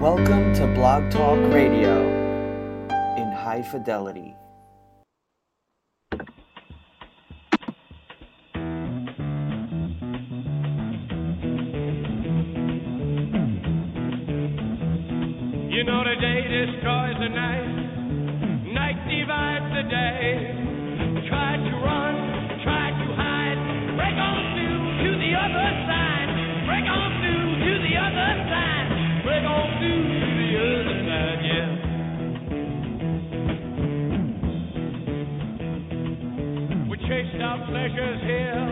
Welcome to Blog Talk Radio in high fidelity. You know the day destroys the night, pleasures here,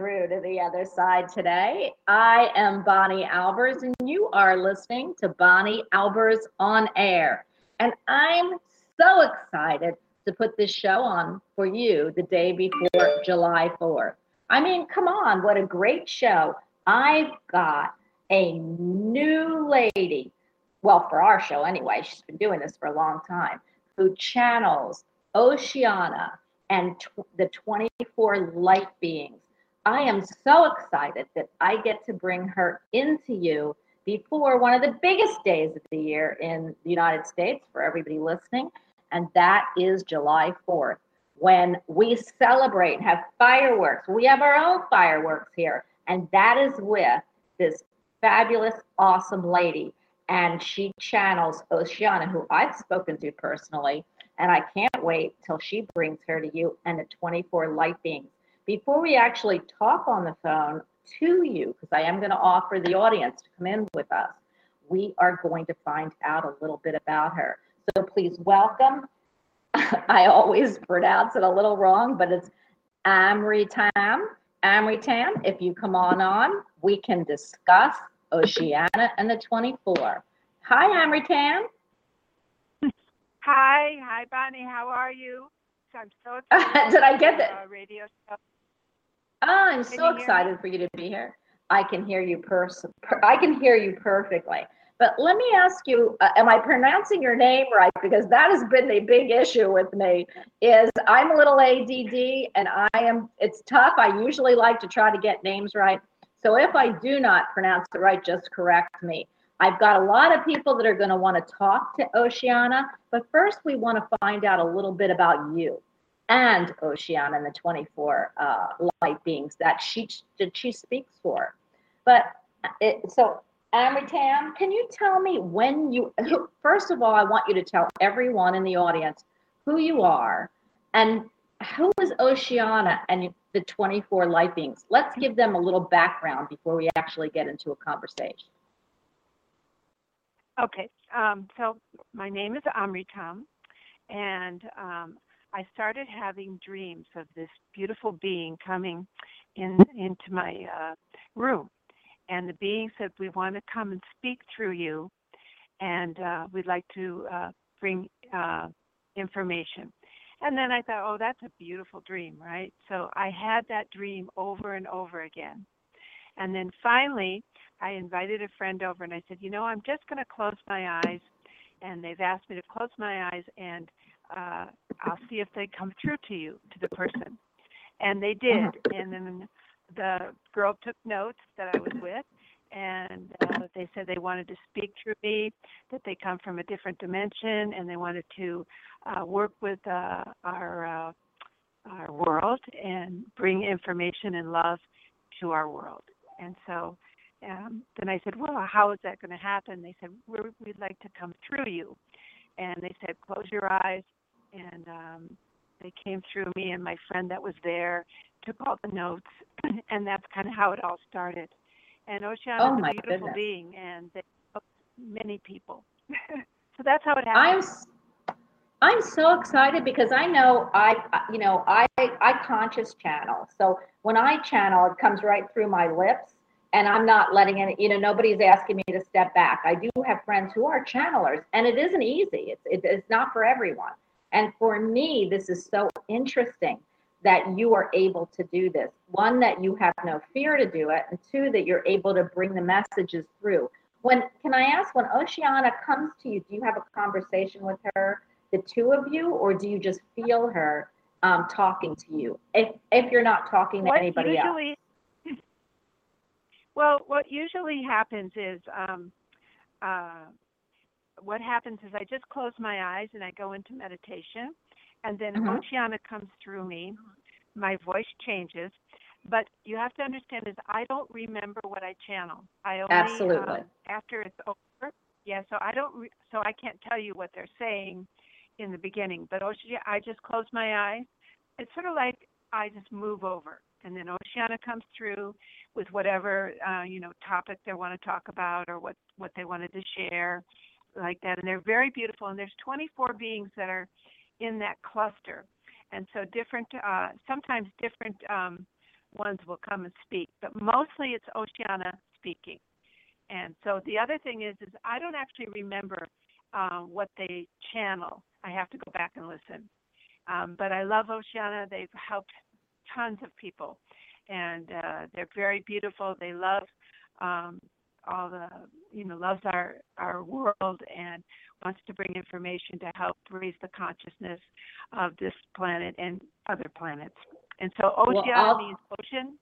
through to the other side today. I am Bonnie Albers, and you are listening to Bonnie Albers on Air. And I'm so excited to put this show on for you the day before July 4th. I mean, come on, what a great show. I've got a new lady, well, for our show anyway, she's been doing this for a long time, who channels Oceana and tw- the 24 light beings. I am so excited that I get to bring her into you before one of the biggest days of the year in the United States for everybody listening, and that is July 4th, when we celebrate and have fireworks. We have our own fireworks here, and that is with this fabulous, awesome lady. And she channels Oceana, who I've spoken to personally, and I can't wait till she brings her to you and the 24 light beings. Before we actually talk on the phone to you, because I am going to offer the audience to come in with us, we are going to find out a little bit about her. So please welcome. I always pronounce it a little wrong, but it's Amritam. Amritam, if you come on on, we can discuss Oceana and the 24. Hi, Amritam. Hi, hi, Bonnie. How are you? I'm so excited. Did I get that? radio show. Oh, I'm so excited for you to be here. I can hear you pers- per- I can hear you perfectly. But let me ask you, uh, am I pronouncing your name right? Because that has been the big issue with me. Is I'm a little ADD, and I am. It's tough. I usually like to try to get names right. So if I do not pronounce it right, just correct me. I've got a lot of people that are going to want to talk to Oceana, but first we want to find out a little bit about you and Oceana and the 24 uh, light beings that she that she speaks for. But it, so, Amritam, can you tell me when you? First of all, I want you to tell everyone in the audience who you are and who is Oceana and the 24 light beings. Let's give them a little background before we actually get into a conversation. Okay, um, so my name is Amritam, and um, I started having dreams of this beautiful being coming in into my uh, room, and the being said, "We want to come and speak through you, and uh, we'd like to uh, bring uh, information." And then I thought, "Oh, that's a beautiful dream, right?" So I had that dream over and over again, and then finally, I invited a friend over, and I said, "You know, I'm just going to close my eyes." And they've asked me to close my eyes and uh, I'll see if they come through to you, to the person. And they did. And then the girl took notes that I was with, and uh, they said they wanted to speak through me, that they come from a different dimension, and they wanted to uh, work with uh, our uh, our world and bring information and love to our world. And so um, then I said, well, how is that going to happen? They said, We're, we'd like to come through you. And they said, close your eyes and um, they came through me and my friend that was there took all the notes and that's kind of how it all started and oceana Oh, a beautiful goodness. being and they helped many people so that's how it I'm happened s- I'm so excited because I know I I- you know I I conscious channel. So when I channel, it comes right through my lips, and I'm not letting it. You know, nobody's asking me to step back. I do have friends who are channelers, and it isn't easy. It's it, it's not for everyone. And for me, this is so interesting that you are able to do this. One, that you have no fear to do it, and two, that you're able to bring the messages through. When can I ask when Oceana comes to you, do you have a conversation with her, the two of you, or do you just feel her um, talking to you? If if you're not talking to what anybody else. well what usually happens is um uh what happens is i just close my eyes and i go into meditation and then Mhm. oceana comes through me. My voice changes. But you have to understand is i don't remember what i channel. I only Absolutely. um, after it's over. Yeah so i don't re- so i can't tell you what they're saying in the beginning but oceana i just close my eyes. It's sort of like I just move over, and then Oceana comes through with whatever uh, you know topic they want to talk about or what what they wanted to share, like that. And they're very beautiful. And there's 24 beings that are in that cluster, and so different. Uh, sometimes different um, ones will come and speak, but mostly it's Oceana speaking. And so the other thing is, is I don't actually remember uh, what they channel. I have to go back and listen. Um, but I love Oceana. They've helped tons of people, and uh, they're very beautiful. They love um, all the, you know, loves our our world and wants to bring information to help raise the consciousness of this planet and other planets. And so Well, Oceana means ocean.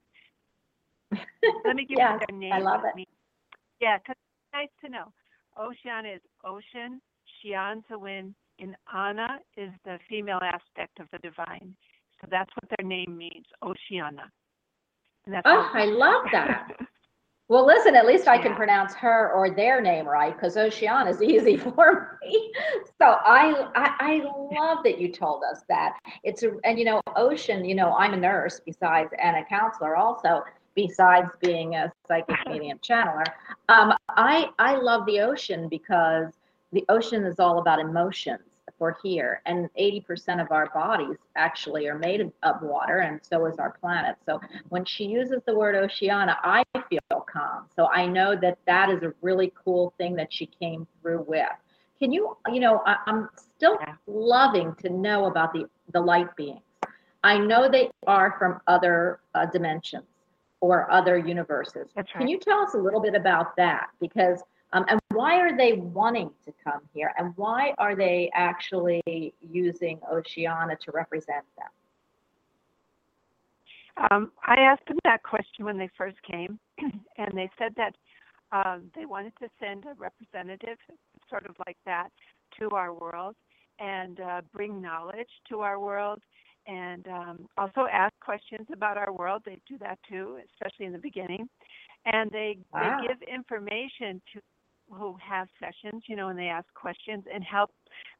Let me give Yes, you their name. I love it. Yeah, 'cause it's nice to know. Oceana is ocean, Shianzawin, and Ana is the female aspect of the divine. So that's what their name means, Oceana. And that's Oh, I love that. Well, listen, at least I can pronounce her or their name right because Oceana is easy for me. So I, I I love that you told us that. It's a and you know, Ocean, you know, I'm a nurse besides and a counselor also, besides being a psychic medium channeler. Um, I I love the ocean because the ocean is all about emotions for here. And 80% of our bodies actually are made of, of water and so is our planet. So when she uses the word oceana i feel calm. So i know that that is a really cool thing that she came through with. Can you you know I, i'm still Yeah. loving to know about the the light beings. I know they are from other uh, dimensions or other universes. That's can you tell us a little bit about that? Because um, and why are they wanting to come here and why are they actually using oceana to represent them Um, I asked them that question when they first came, and they said that um, they wanted to send a representative, sort of like that, to our world and uh, bring knowledge to our world and um, also ask questions about our world. They do that too, especially in the beginning. And they, Wow. they give information to who have sessions, you know, and they ask questions and help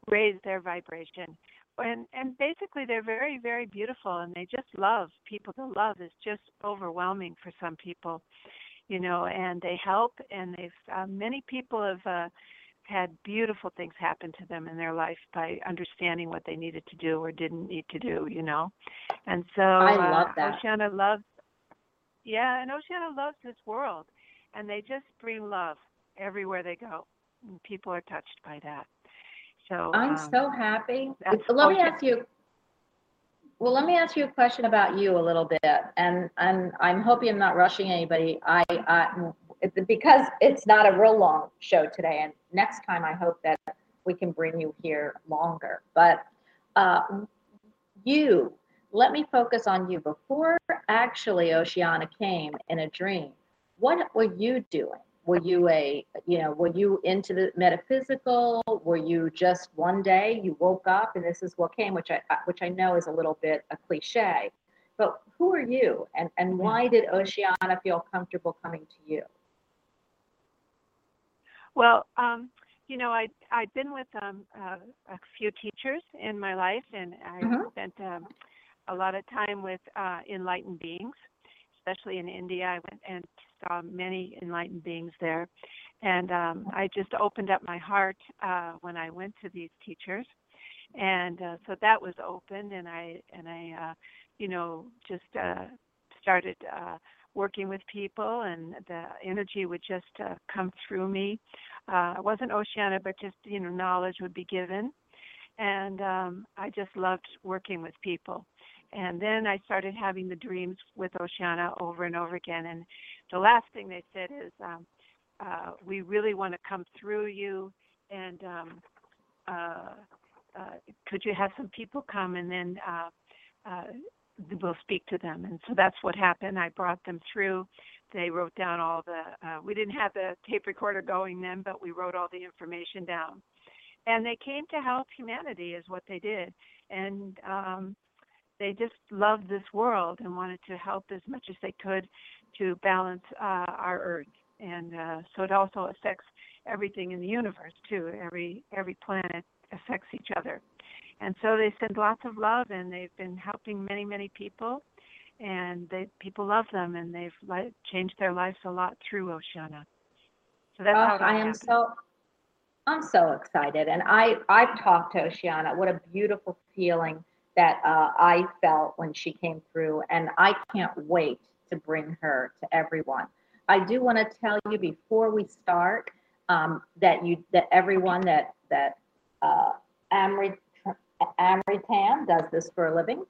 raise their vibration and and basically they're very very beautiful and they just love people to love is just overwhelming for some people you know and they help and they've uh, many people have uh, had beautiful things happen to them in their life by understanding what they needed to do or didn't need to do, you know. And so I uh, love that. Oceana loves yeah, and Oceana loves this world and they just bring love everywhere they go. And people are touched by that. So I'm um, so happy. Let me okay. ask you. Well, let me ask you a question about you a little bit, and and I'm hoping I'm not rushing anybody. I, I because it's not a real long show today, and next time I hope that we can bring you here longer. But uh, you, let me focus on you. Before actually Oceana came in a dream, what were you doing? Were you a, you know, were you into the metaphysical? Were you just one day you woke up and this is what came, which I, which I know is a little bit a cliche, but who are you and, and why did Oceana feel comfortable coming to you? Well, um, you know, I i've been with um, uh, a few teachers in my life, and I Mhm. spent um, a lot of time with uh, enlightened beings, especially in India. I went and saw many enlightened beings there, and um, I just opened up my heart uh, when I went to these teachers, and uh, so that was opened, and I and I, uh, you know, just uh, started. Uh, working with people and the energy would just uh, come through me uh, it wasn't Oceana, but just you know knowledge would be given, and um, I just loved working with people. And then I started having the dreams with Oceana over and over again. And the last thing they said is, um, uh, "We really want to come through you, and um, uh, uh, could you have some people come and then uh, uh, we'll speak to them?" And so that's what happened. I brought them through they wrote down all the uh, we didn't have the tape recorder going then but we wrote all the information down and they came to help humanity is what they did and um, they just loved this world and wanted to help as much as they could to balance uh, our earth and uh, so it also affects everything in the universe too every every planet affects each other and so they send lots of love and they've been helping many many people and they people love them and they've li- changed their lives a lot through Oceana. So that's Oh, it I am happened. so, I'm so excited. And I, I've talked to Oceana. What a beautiful feeling that uh, I felt when she came through. And I can't wait to bring her to everyone. I do want to tell you before we start um, that you, that everyone that, that uh, Amrit, Amritam does this for a living.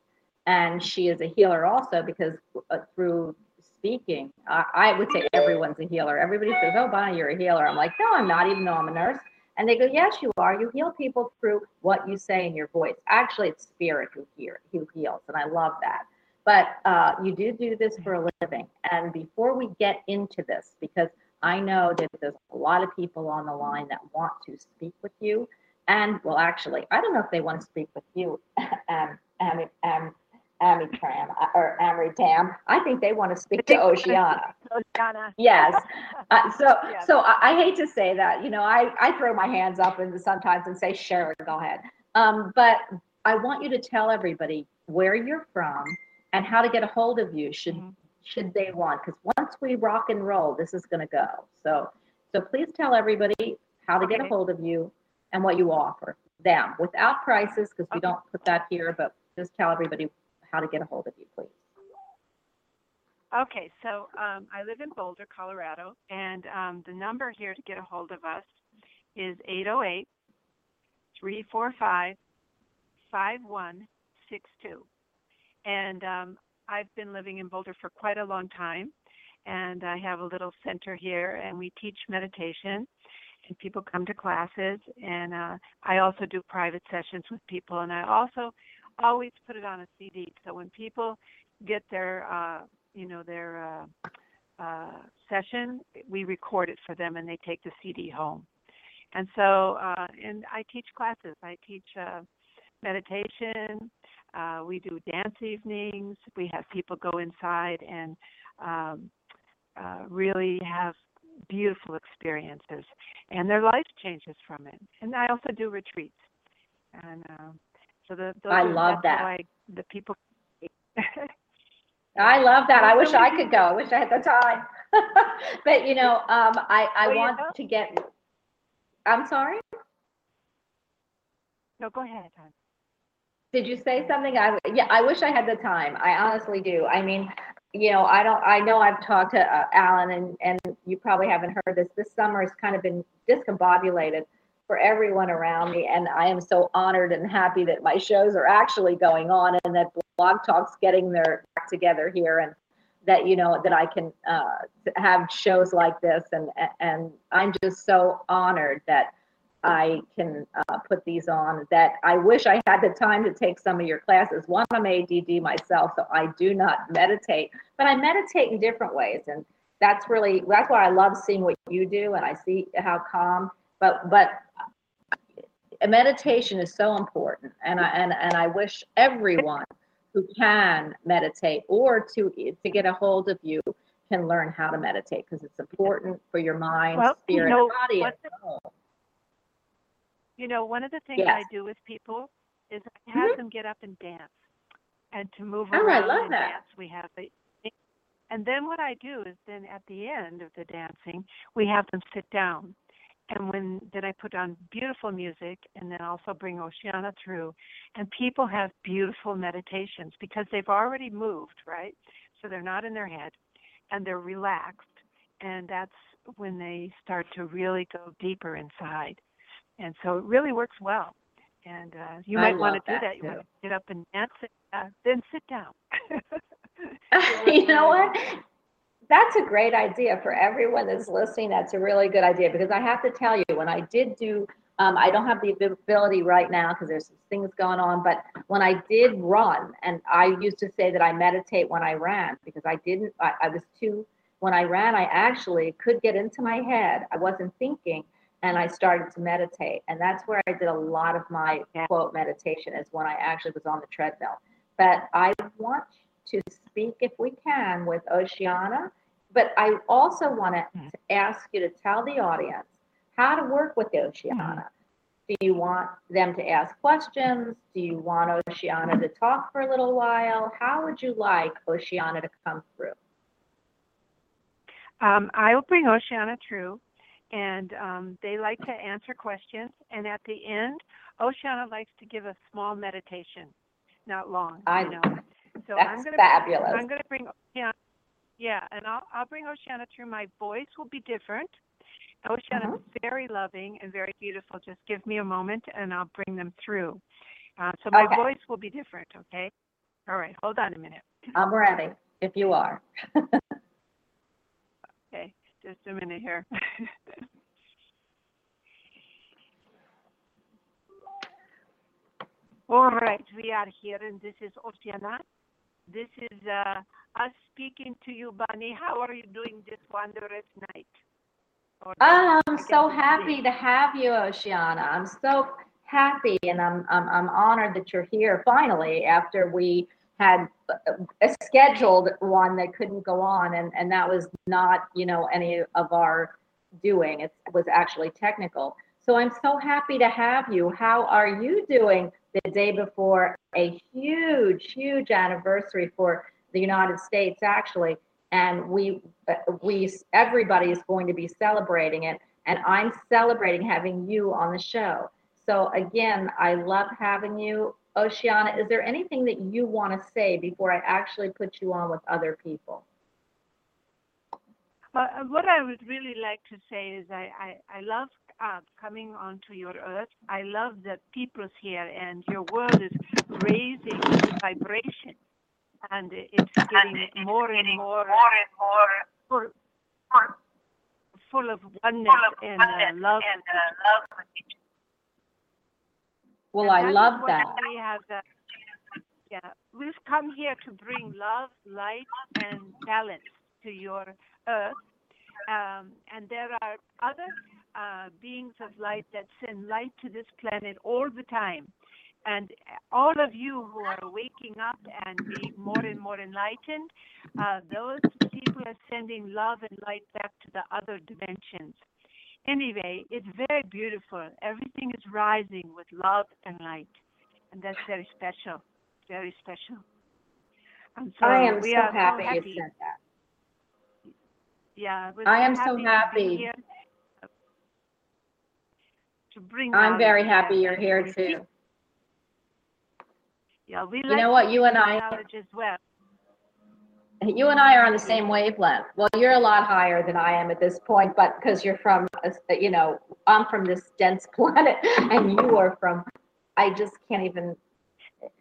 And she is a healer also because uh, through speaking, I, I would say everyone's a healer. Everybody says, "Oh, Bonnie, you're a healer." I'm like, "No, I'm not, even though I'm a nurse." And they go, "Yes, you are. You heal people through what you say in your voice. Actually, it's spirit who hear who heals, and I love that." But uh, you do do this for a living. And before we get into this, because I know that there's a lot of people on the line that want to speak with you, and well, actually, I don't know if they want to speak with you, um, um, um, Amitram uh, or Amritam. I think they want to speak to Oceana. Oceana. Yes. Uh, so, Yes. so I, I hate to say that. You know, I, I throw my hands up and sometimes and say, "Sure, go ahead." Um, but I want you to tell everybody where you're from and how to get a hold of you. Should Mhm. should they want? Because once we rock and roll, this is going to go. So, so please tell everybody how to get a hold of you and what you offer them without prices, because we don't put that here. But just tell everybody how to get a hold of you, please. Okay, so um, I live in Boulder, Colorado, and um, the number here to get a hold of us is 808 345 5162. And um, I've been living in Boulder for quite a long time, and I have a little center here, and we teach meditation, and people come to classes, and uh, I also do private sessions with people, and I also always put it on a CD. So when people get their uh, you know their uh, uh, session, we record it for them, and they take the CD home. And so, uh, and I teach classes. I teach uh, meditation. Uh, we do dance evenings. We have people go inside and um, uh, really have beautiful experiences, and their life changes from it. And I also do retreats. And um, so the I love that. I, the people. I love that. I wish I could go. I wish I had the time. but you know, um, I, I Well, you want know- to get. I'm sorry. No, go ahead. hon. Did you say something? I yeah. I wish I had the time. I honestly do. I mean, you know, I don't. I know I've talked to uh, Alan, and and you probably haven't heard this. This summer has kind of been discombobulated for everyone around me, and I am so honored and happy that my shows are actually going on, and that Blog Talk's getting their act together here, and that you know that I can uh, have shows like this, and and I'm just so honored that I can uh, put these on. That I wish I had the time to take some of your classes. One, I'm ADD myself, so I do not meditate, but I meditate in different ways, and that's really that's why I love seeing what you do, and I see how calm. But but meditation is so important, and I and and I wish everyone who can meditate or to to get a hold of you can learn how to meditate because it's important for your mind, Well, you spirit, know, body, and soul. You know, one of the things Yes. I do with people is I have mm-hmm. them get up and dance and to move Oh, I around love and that. dance. We have the and then what I do is then at the end of the dancing, we have them sit down. And when then I put on beautiful music and then also bring Oceana through and people have beautiful meditations because they've already moved, right? So they're not in their head and they're relaxed and that's when they start to really go deeper inside. And so it really works well. And uh, you I might want to do that, that. You want to get up and dance, uh, then sit down. you know what? That's a great idea for everyone that's listening. That's a really good idea because I have to tell you, when I did do, um, I don't have the ability right now because there's some things going on, but when I did run, and I used to say that I meditate when I ran because I didn't, I, I was too, when I ran, I actually could get into my head. I wasn't thinking and I started to meditate. And that's where I did a lot of my quote meditation is when I actually was on the treadmill. But I want to speak, if we can, with Oceana. But I also want to Mhm. ask you to tell the audience how to work with Oceana. Do you want them to ask questions? Do you want Oceana to talk for a little while? How would you like Oceana to come through? Um, I will bring Oceana through, and um, they like to answer questions. And at the end, Oceana likes to give a small meditation, not long. I- you know. So I'm That's gonna fabulous. I'm gonna bring Oceana. Yeah, and I'll I'll bring Oceana through. My voice will be different. Oceana's Uh-huh. very loving and very beautiful. Just give me a moment, and I'll bring them through. Uh, so my Okay. voice will be different. Okay. All right. Hold on a minute. I'm ready if you are. Okay, just a minute here. All right, we are here, and this is Oceana. This is uh, us speaking to you, Bunny. How are you doing this wondrous night? Or Oh, I'm so happy to have you, Oceana. I'm so happy and I'm, I'm, I'm honored that you're here finally after we had a scheduled one that couldn't go on and, and that was not, you know, any of our doing. It was actually technical. So I'm so happy to have you. How are you doing the day before a huge, huge anniversary for the United States, actually? And we, we, everybody is going to be celebrating it. And I'm celebrating having you on the show. So again, I love having you. Oceana, is there anything that you want to say before I actually put you on with other people? Uh, what I would really like to say is I, I, I love uh, coming onto your earth. I love that people's here and your world is raising the vibration and it's getting more and more, more and more, full, full of oneness and uh, love. Well, And I love that. We have, uh, yeah, we've come here to bring love, light, and balance to your earth. Um, and there are other uh, beings of light that send light to this planet all the time. And all of you who are waking up and being more and more enlightened, uh, those people are sending love and light back to the other dimensions. Anyway, it's very beautiful. Everything is rising with love and light. And that's very special. Very special. And so I am we so are happy so you said that. Yeah, I am so happy. To bring. I'm very happy you're here too. Yeah, we You like know what, you and I- as well. You and I are on the same wavelength. Well, you're a lot higher than I am at this point, but because you're from, you know, I'm from this dense planet and you are from, I just can't even,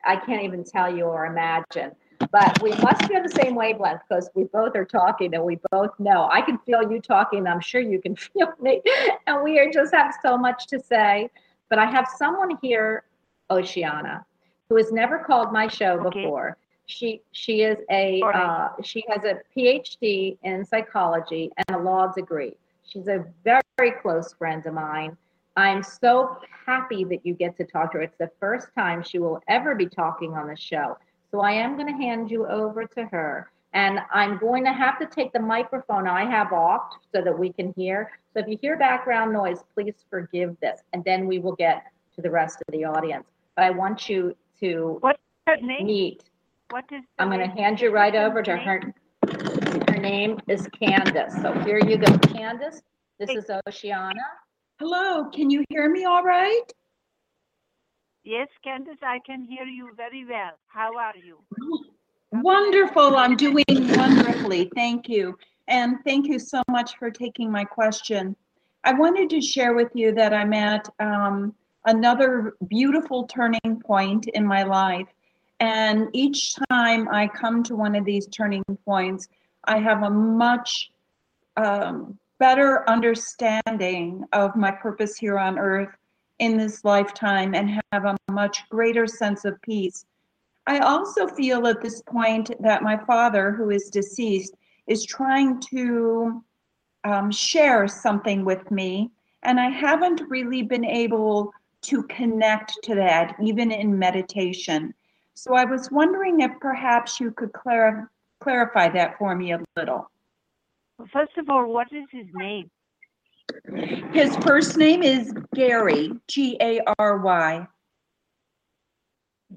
I can't even tell you or imagine. But we must be on the same wavelength because we both are talking and we both know. I can feel you talking. I'm sure you can feel me. And we are just have so much to say. But I have someone here, Oceana, who has never called my show Okay. before. She she is a uh, she has a PhD in psychology and a law degree. She's a very, very close friend of mine. I'm so happy that you get to talk to her. It's the first time she will ever be talking on the show. So I am going to hand you over to her. And I'm going to have to take the microphone I have off so that we can hear. So if you hear background noise, please forgive this. And then we will get to the rest of the audience. But I want you to What's her name? meet What is? I'm going to hand you right over to her. Her name is Candace. So here you go, Candace. This is Oceana. Hello, can you hear me all right? Yes, Candace, I can hear you very well. How are you? Wonderful, I'm doing wonderfully, thank you. And thank you so much for taking my question. I wanted to share with you that I'm at um, another beautiful turning point in my life. And each time I come to one of these turning points, I have a much um, better understanding of my purpose here on earth in this lifetime and have a much greater sense of peace. I also feel at this point that my father, who is deceased, is trying to um, share something with me, and I haven't really been able to connect to that, even in meditation. So I was wondering if perhaps you could clar- clarify that for me a little. Well, First of all, what is his name? His first name is Gary, G A R Y.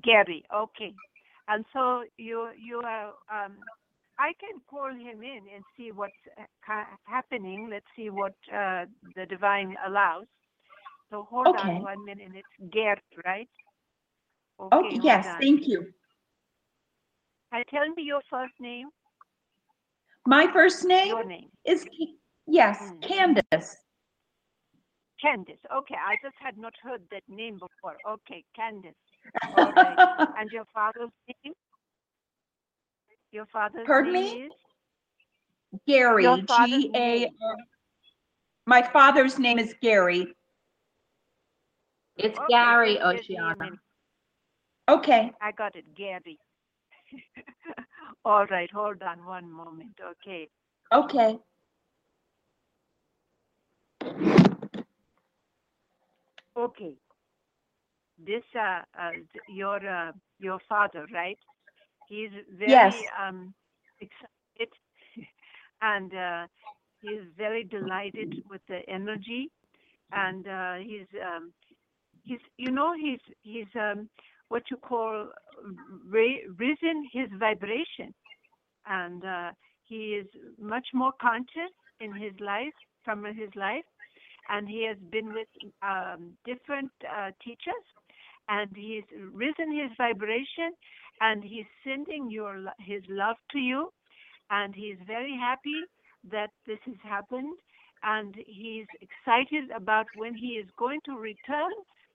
Gary. Okay. And so you you are. Um, I can call him in and see what's uh, happening. Let's see what uh, the divine allows. So hold Okay. on one minute. It's Gary, right? Oh, Okay, yes, on. thank you. And tell me your first name. My first name Your name. is, yes, Mm. Candace. Candace. Okay, I just had not heard that name before. Okay, Candace. All right. And your father's name? Your father's Pardon name me? is? Gary, Your G A. My father's name is Gary. It's Okay, Gary then his name Oceana. Okay, I got it, Gary. All right, hold on one moment. Okay. okay. Okay. This uh, uh your uh, your father, right? He's very Yes. um excited and uh he's very delighted with the energy and uh he's um he's you know he's he's um what you call risen his vibration and uh he is much more conscious in his life from his life and he has been with um, different uh, teachers and he's risen his vibration and he's sending your his love to you and he's very happy that this has happened and he's excited about when he is going to return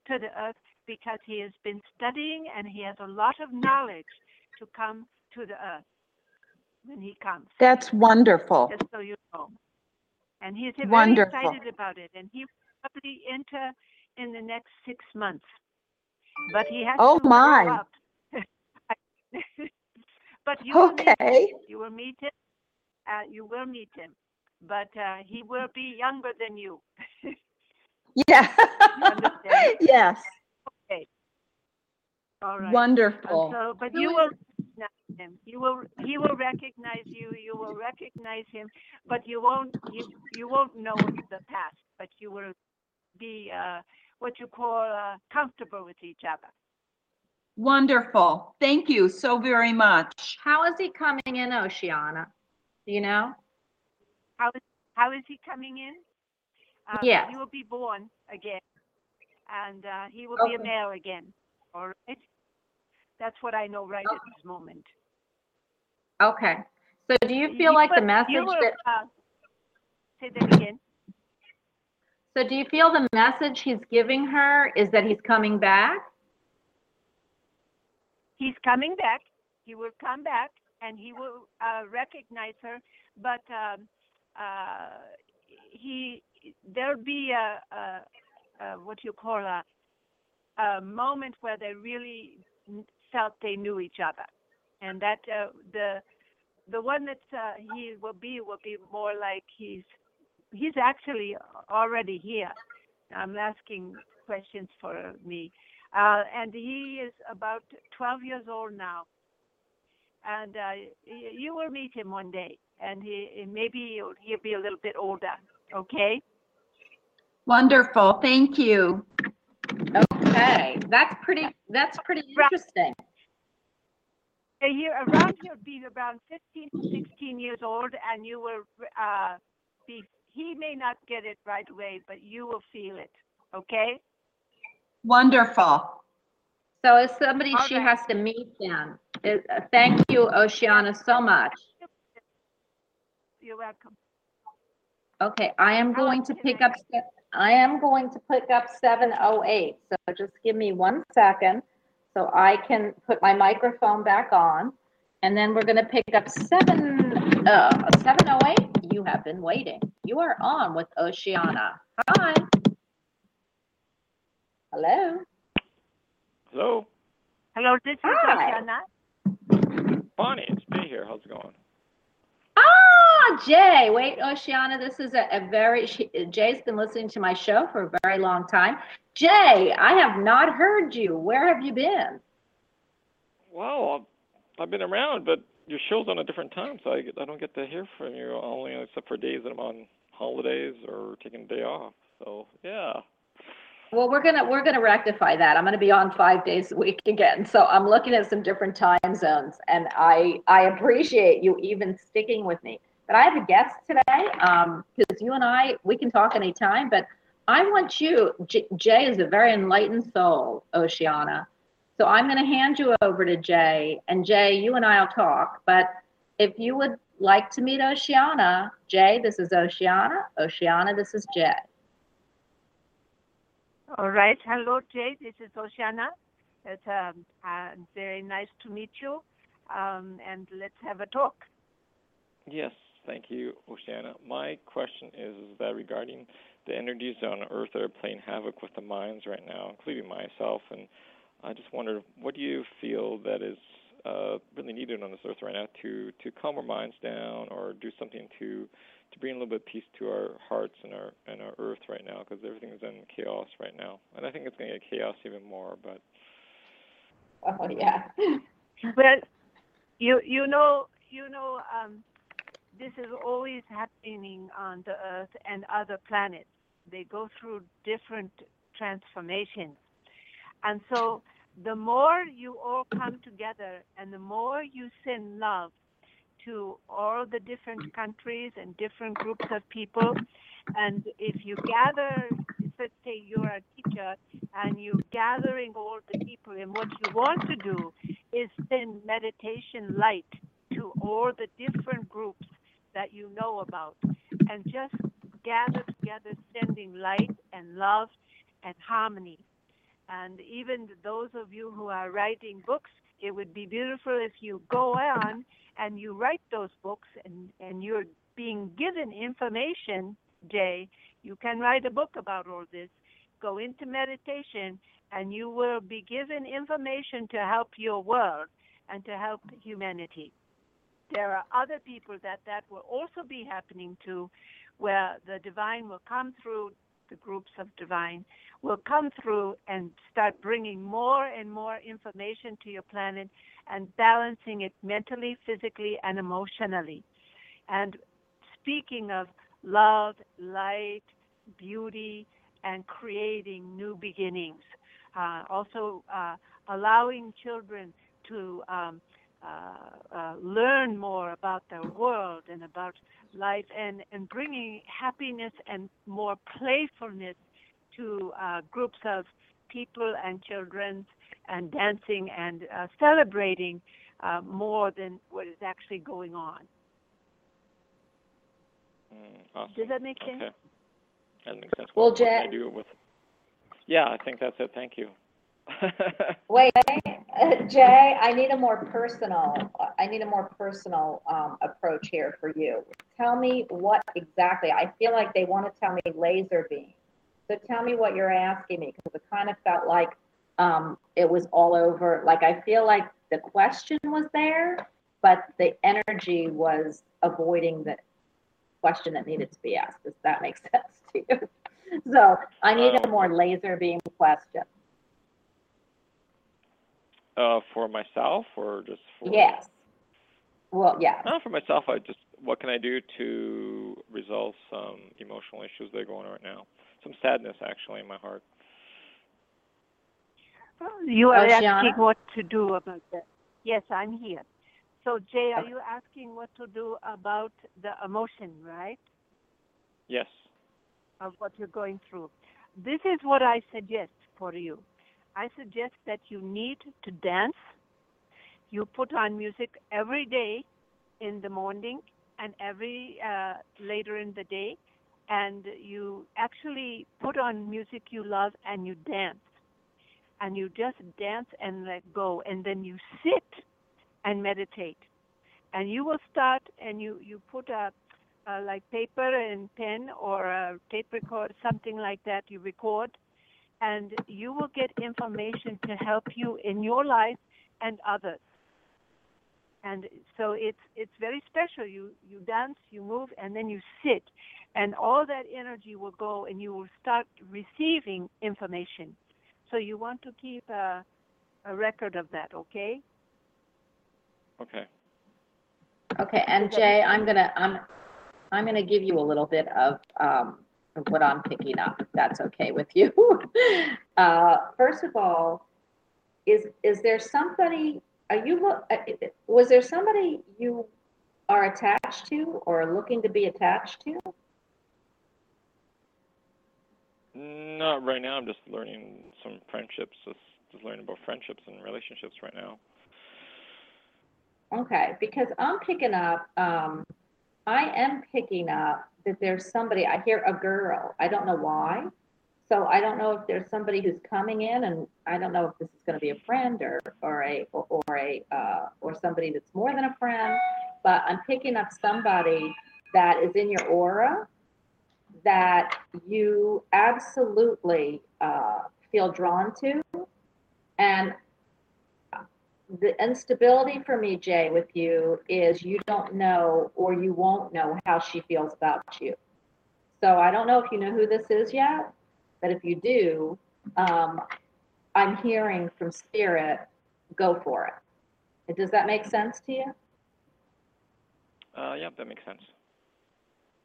to the earth because he has been studying and he has a lot of knowledge to come to the earth when he comes That's wonderful. just so you know. And he's very Wonderful. excited about it, and he will probably enter in the next six months. But he has Oh, to grow my. up. but you will meet him. Okay. You will meet him. Uh, you will meet him, but uh, he will be younger than you. Yeah. understand? Yes, All right. And wonderful. so, but you will recognize him. You will. He will recognize you. You will recognize him, but you won't. You you won't know the past, but you will be uh, what you call uh, comfortable with each other. Wonderful. Thank you so very much. How is he coming in, Oceana? Do you know? How is how is he coming in? Um, Yes. He will be born again. and uh, he will be a male again. All right. That's what I know right at this moment. Okay. So do you feel like the message were, that, uh, say that again. so do you feel the message he's giving her is that he's coming back? He's coming back. He will come back and he will uh, recognize her, but um, uh, he there'll be a, a, a what you call a a moment where they really felt they knew each other, and that uh, the the one that uh, he will be will be more like he's he's actually already here. I'm asking questions for me. Uh, and he is about 12 years old now. And uh, you will meet him one day, and he maybe he'll, he'll be a little bit older. Okay. Wonderful. Thank you. Okay, that's pretty, that's pretty Right. interesting. Uh, Here around he'll be around 15 to 16 years old, and you will uh, be. He may not get it right away, but you will feel it. Okay. Wonderful. So as somebody All she right. has to meet then. Uh, Thank you, Oceana, so much. You're welcome. Okay, I am going to pick up, I am going to pick up 708. So just give me one second so I can put my microphone back on. And then we're going to pick up 7, uh, 708. You have been waiting. You are on with Oceana. Hi. Hello. Hello, Hello, this is Hi. Oceana. Bonnie. It's me here. How's it going? Ah, Jay. Wait, Oceana, this is a, a very, she, Jay's been listening to my show for a very long time. Jay, I have not heard you. Where have you been? Well, I've, I've been around, but your show's on a different time, so I, I don't get to hear from you only except for days that I'm on holidays or taking a day off. So yeah. Well, we're gonna, we're gonna rectify that. I'm gonna be on five days a week again. So I'm looking at some different time zones and I, I appreciate you even sticking with me. But I have a guest today, um, because you and I, we can talk anytime, but I want you, J- Jay is a very enlightened soul, Oceana. So I'm gonna hand you over to Jay and Jay, you and I'll talk, but if you would like to meet Oceana, Jay, this is Oceana. Oceana, this is Jay. All right. Hello, Jay. This is Oceana. It's um, uh, very nice to meet you. Um, and let's have a talk. Yes, thank you, Oceana. My question is, is that regarding the energies on Earth that are playing havoc with the minds right now, including myself, and I just wondered, what do you feel that is uh, really needed on this Earth right now to to calm our minds down, or do something to to bring a little bit of peace to our hearts and our and our Earth right now, because everything is in chaos right now, and I think it's going to get chaos even more. But Oh, yeah. Well, you you know you know um, this is always happening on the Earth and other planets. They go through different transformations, and so the more you all come together and the more you send love to all the different countries and different groups of people, and if you gather, let's say you're a teacher and you're gathering all the people, and what you want to do is send meditation light to all the different groups that you know about. And just gather together sending light and love and harmony. And even those of you who are writing books it would be beautiful if you go on and you write those books and and you're being given information jay. You can write a book about all this. Go into meditation and you will be given information to help your world and to help humanity. There are other people that that will also be happening to, where the divine will come through, the groups of divine will come through and start bringing more and more information to your planet and balancing it mentally, physically, and emotionally. And speaking of love, light, beauty, and creating new beginnings. Uh, also, uh, allowing children to um, learn more about their world and about life and, and bringing happiness and more playfulness to uh, groups of people and children and dancing and uh, celebrating uh, more than what is actually going on. Mm, awesome. Does that make sense? Okay. That makes sense. Well, what, what I Jack- do with? Yeah, I think that's it. Thank you. Wait, Jay, I need a more personal, I need a more personal um, approach here for you. Tell me what exactly, I feel like they want to tell me laser beam. So tell me what you're asking me, because it kind of felt like um, it was all over, like I feel like the question was there, but the energy was avoiding the question that needed to be asked. Does that make sense to you? So I need a Um, more laser beam question. Uh, for myself or just for? Yes. Well, yeah. Not for myself, I just what can I do to resolve some emotional issues that are going on right now? Some sadness actually in my heart. You are Oceana? asking what to do about that. Yes, I'm here. So, Jay, are Okay. you asking what to do about the emotion, right? Yes. Of what you're going through. This is what I suggest for you. I suggest that you need to dance. You put on music every day in the morning and every uh, later in the day, and you actually put on music you love and you dance. And you just dance and let go, and then you sit and meditate. And you will start and you, you put a, like paper and pen or a tape record, something like that, you record, and you will get information to help you in your life and others. And so it's it's very special. You you dance, you move, and then you sit, and all that energy will go, and you will start receiving information. So you want to keep a, a record of that, okay? Okay. Okay, and Jay, I'm gonna, I'm, I'm gonna give you a little bit of, um, of what I'm picking up, if that's okay with you. Uh, first of all, is, is there somebody, are you, uh, was there somebody you are attached to or looking to be attached to? Not right now. I'm just learning some friendships. Just, just learning about friendships and relationships right now. Okay, because I'm picking up, um, I am picking up that there's somebody, I hear a girl, I don't know why. So I don't know if there's somebody who's coming in and I don't know if this is gonna be a friend or, or a, or, or a, uh, or somebody that's more than a friend. But I'm picking up somebody that is in your aura that you absolutely, uh, feel drawn to. And the instability for me, Jay, with you is you don't know or you won't know how she feels about you. So I don't know if you know who this is yet, but if you do, um, I'm hearing from spirit, go for it. Does that make sense to you? Uh, yeah, that makes sense.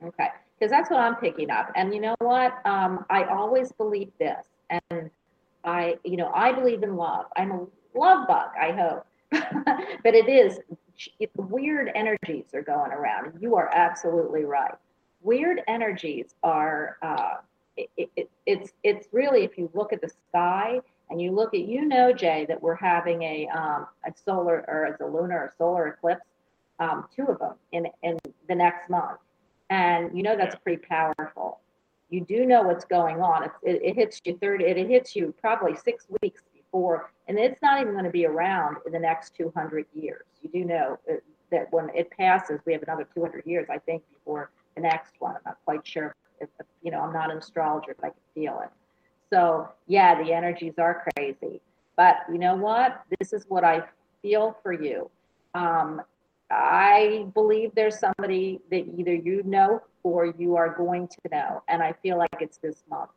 Okay, because that's what I'm picking up. And you know what? Um, I always believe this, and I, you know, I believe in love. I'm a love bug. I hope, but it is it, weird energies are going around. You are absolutely right. Weird energies are. Uh, it, it, it's it's really if you look at the sky and you look at you know Jay that we're having a um, a solar or it's a lunar or solar eclipse, um, two of them in in the next month and you know that's pretty powerful. You do know what's going on. It's, it, it hits you third. It, it hits you probably six weeks before, and it's not even going to be around in the next 200 years. You do know uh, that when it passes, we have another 200 years, I think, before the next one. I'm not quite sure. If, you know, I'm not an astrologer, but I can feel it. So yeah, the energies are crazy. But you know what? This is what I feel for you. Um, I believe there's somebody that either you know or you are going to know, and I feel like it's this month.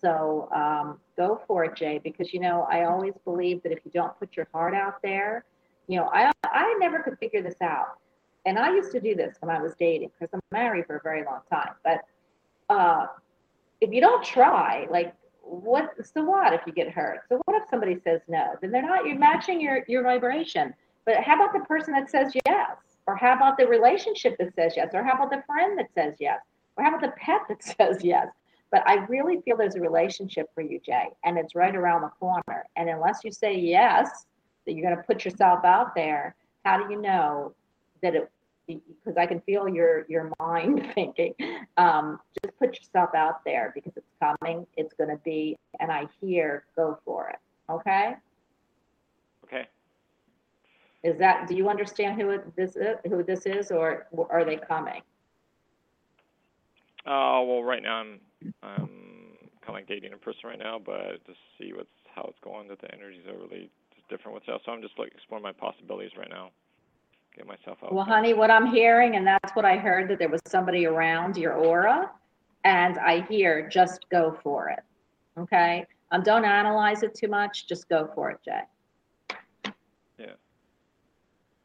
So um, go for it, Jay, because you know I always believe that if you don't put your heart out there, you know I I never could figure this out, and I used to do this when I was dating because I'm married for a very long time. But uh, if you don't try, like what? So what if you get hurt? So what if somebody says no? Then they're not. You're matching your your vibration. But how about the person that says yes? Or how about the relationship that says yes? Or how about the friend that says yes? Or how about the pet that says yes? But I really feel there's a relationship for you, Jay, and it's right around the corner. And unless you say yes, that you're going to put yourself out there, how do you know that it? Because I can feel your your mind thinking. Um, just put yourself out there because it's coming. It's going to be, and I hear go for it. Okay. Okay. Is that? Do you understand who it, this is? Who this is, or are they coming? Uh, well, right now I'm I'm kind of like dating a person right now, but to see what's how it's going, that the energies are really just different with that. So I'm just like exploring my possibilities right now, get myself out. Well, there. honey, what I'm hearing, and that's what I heard, that there was somebody around your aura, and I hear just go for it. Okay? Um, don't analyze it too much, just go for it, Jay.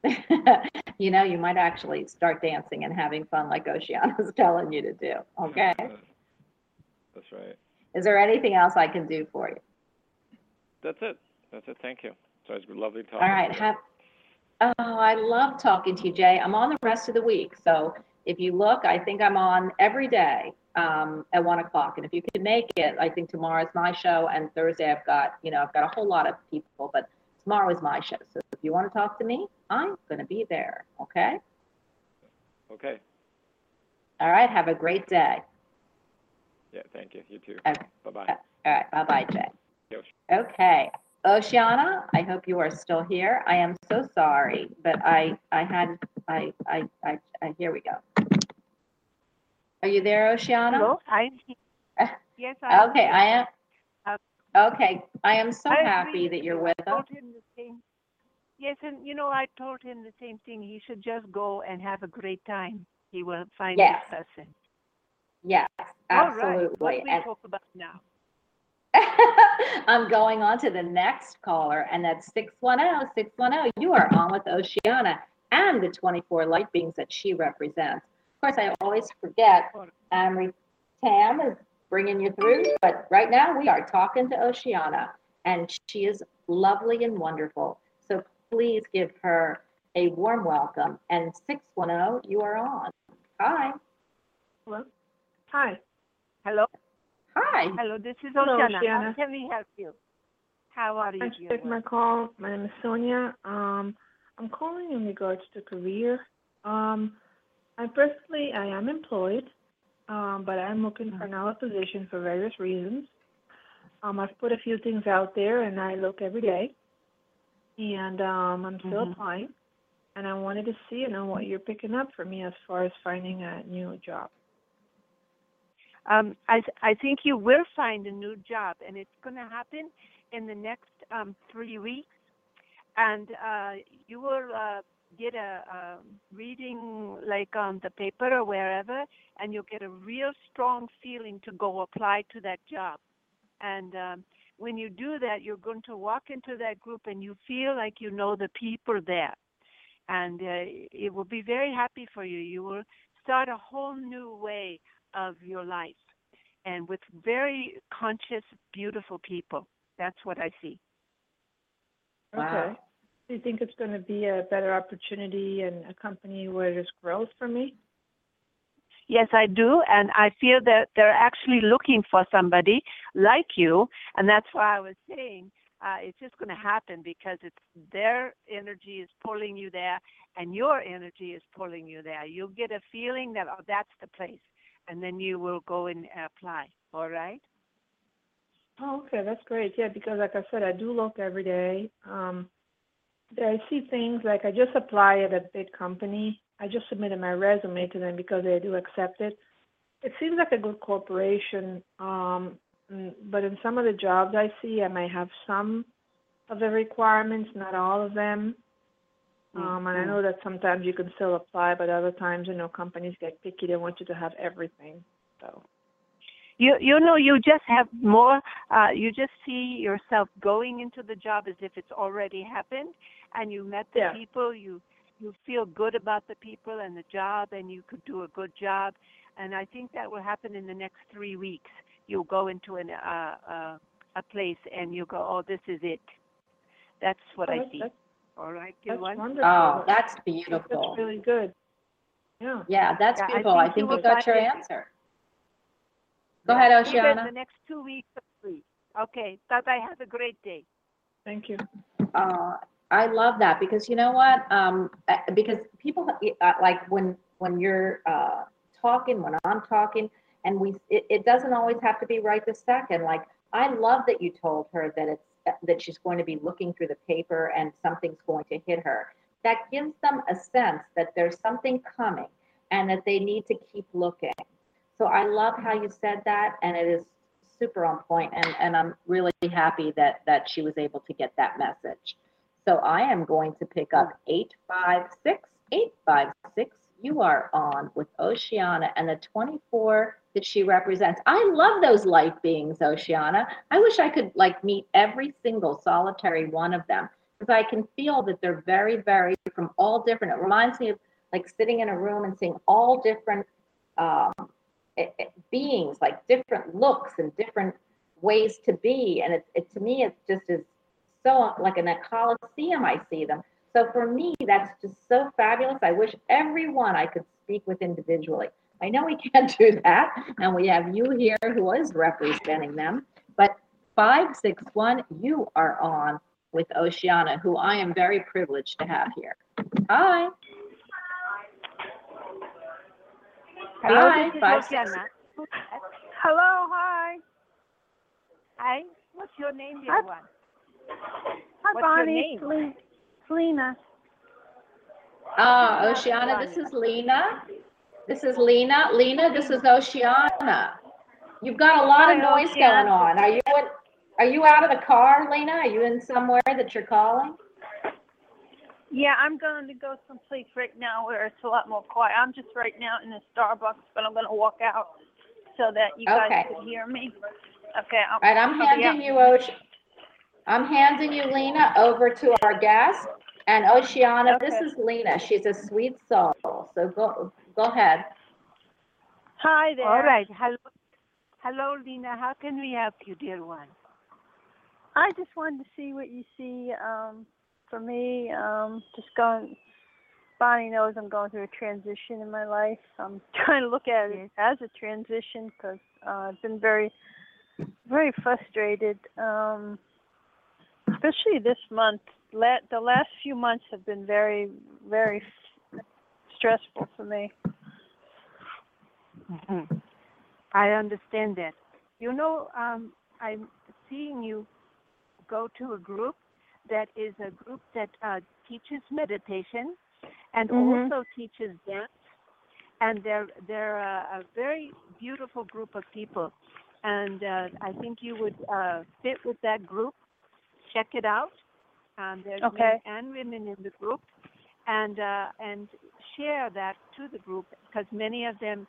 Yeah. you know, you might actually start dancing and having fun like Oceana's telling you to do. Okay? That's right. Is there anything else I can do for you? That's it. That's it. Thank you. So it's lovely talking. All right. to you. Have, oh, I love talking to you, Jay. I'm on the rest of the week. So if you look, I think I'm on every day um, at one o'clock. And if you can make it, I think tomorrow is my show, and Thursday I've got, you know, I've got a whole lot of people, but tomorrow is my show. So if you want to talk to me, I'm going to be there. Okay. Okay. All right. Have a great day. Yeah. Thank you. You too. Okay. Bye bye. Uh, all right. Bye bye, Jay. Yes. Okay. Oceana, I hope you are still here. I am so sorry, but I, I had, I, I, I, I here we go. Are you there, Oceana? Hello, I'm here. Yes, I'm Okay, here. I am. Uh, okay, I am so I happy agree that you're with I us. told him the same. Yes, and you know, I told him the same thing. He should just go and have a great time. He will find Yes, his person. Yes, All right. What absolutely. we And talk about now? I'm going on to the next caller, and that's 610 610. You are on with Oceana and the 24 light beings that she represents. Of course, I always forget, um, Tam is bringing you through, but right now we are talking to Oceana, and she is lovely and wonderful. So please give her a warm welcome. And 610, you are on. Hi. Hello. Hi. Hello, Hi. hello. This is Hello, Oceana. How Oceana. can we help you? How are you, Thanks for taking my call. My name is Sonia. Um, I'm calling in regards to career. Um, I personally, I am employed, um, but I'm looking for another position for various reasons. Um, I've put a few things out there, and I look every day, and um, I'm still Mhm. applying. And I wanted to see, you know, what you're picking up for me as far as finding a new job. Um, I th- I think you will find a new job, and it's going to happen in the next um, three weeks. And uh, you will uh, get a, a reading like on the paper or wherever, and you'll get a real strong feeling to go apply to that job. And um, when you do that, you're going to walk into that group, and you feel like you know the people there, and uh, it will be very happy for you. You will start a whole new way of your life and with very conscious, beautiful people. That's what I see. Wow. Okay. Do you think it's going to be a better opportunity and a company where there's growth for me? Yes, I do. And I feel that they're actually looking for somebody like you. And that's why I was saying uh, it's just going to happen because it's their energy is pulling you there and your energy is pulling you there. You'll get a feeling that, oh, that's the place. And then you will go and apply. All right? Oh, okay, that's great. Yeah, because like I said, I do look every day. Um, I see things like I just apply at a big company. I just submitted my resume to them because they do accept it. It seems like a good corporation, um, mm, but in some of the jobs I see, I might have some of the requirements, not all of them. Um, and I know that sometimes you can still apply, but other times, you know, companies get picky. They want you to have everything. So. you you know you just have more uh you just see yourself going into the job as if it's already happened and you met the Yeah. people you you feel good about the people and the job and you could do a good job and i think that will happen in the next 3 weeks you'll go into an uh, uh a place and you go oh this is it that's what Oh, i that's- see that's- all right good That's one wonderful. Oh, that's That's beautiful. really good. Yeah. Yeah, that's Yeah, beautiful. I think think you you got your it- answer. Go ahead, Keep it Oceana. The next two weeks are free. Okay. Bye bye. Have a great day. Thank you. Uh, I love that because you know what? Um, uh, because people uh, like when when you're uh, talking, when I'm talking, and we it, it doesn't always have to be right this second. Like I love that you told her that it's that she's going to be looking through the paper and something's going to hit her. That gives them a sense that there's something coming and that they need to keep looking. So I love how you said that, and it is super on point, and and I'm really happy that that she was able to get that message. So I am going to pick up 856 856. You are on with Oceana and the 24 that she represents. I love those light beings, Oceana. I wish I could like meet every single solitary one of them because I can feel that they're very, very from all different. It reminds me of like sitting in a room and seeing all different um, eh, eh, beings, like different looks and different ways to be. And it, it to me, it just is so like in a coliseum. I see them. So for me, that's just so fabulous. I wish everyone I could speak with individually. I know we can't do that, and we have you here who is representing them. But 561, you are on with Oceana, who I am very privileged to have here. Hi. Hello, Hi, five, Oceana. Hello, hi. Hi. What's your name, dear Hi. one? Hi, What's your name? Selena. Uh, Oceana, this is Lena. This is Lena. Lena, this is Oceana. You've got a lot of Hi, noise Oceana. going on. Are you in, are you out of the car, Lena? Are you in somewhere that you're calling? Yeah, I'm going to go someplace right now where it's a lot more quiet. I'm just right now in a Starbucks, but I'm going to walk out so that you guys Okay. can hear me. Okay. I'll, All right, I'm handing you, Oce- I'm handing you Lena over to our guest. And Oceana, this is Lena. She's a sweet soul. So go, go ahead. Hi there. All right. Hello. Hello, Lena. How can we help you, dear one? I just wanted to see what you see um, for me. Um, just going. Bonnie knows I'm going through a transition in my life. I'm trying to look at it as a transition because uh, I've been very, very frustrated. Um, especially this month. La- the last few months have been very, very stressful for me. Mhm. I understand that. You know, um, I'm seeing you go to a group that is a group that uh, teaches meditation and Mhm. also teaches dance, and they're they're a, a very beautiful group of people, and uh, I think you would uh, fit with that group. Check it out. Um, there's Okay. men and women in the group, and uh, and share that to the group because many of them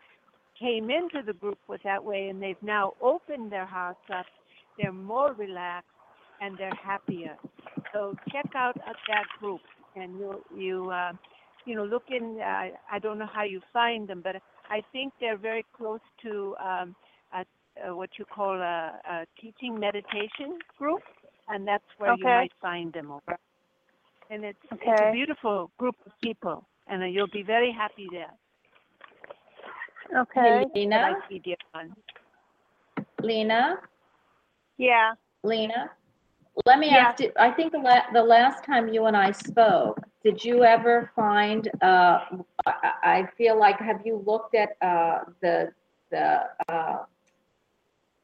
came into the group with that way and they've now opened their hearts up. They're more relaxed and they're happier. So check out uh, that group and you you uh, you know look in. Uh, I don't know how you find them, but I think they're very close to um, a, a, what you call a, a teaching meditation group, and that's where you might find them over. And it's it's a beautiful group of people, and uh, you'll be very happy there. Okay. But Lena, I see dear one. Lena, Yeah. Lena. Let me Yeah. ask you, I think the la- the last time you and I spoke, did you ever find, uh, I, I feel like, have you looked at, uh, the, the, uh,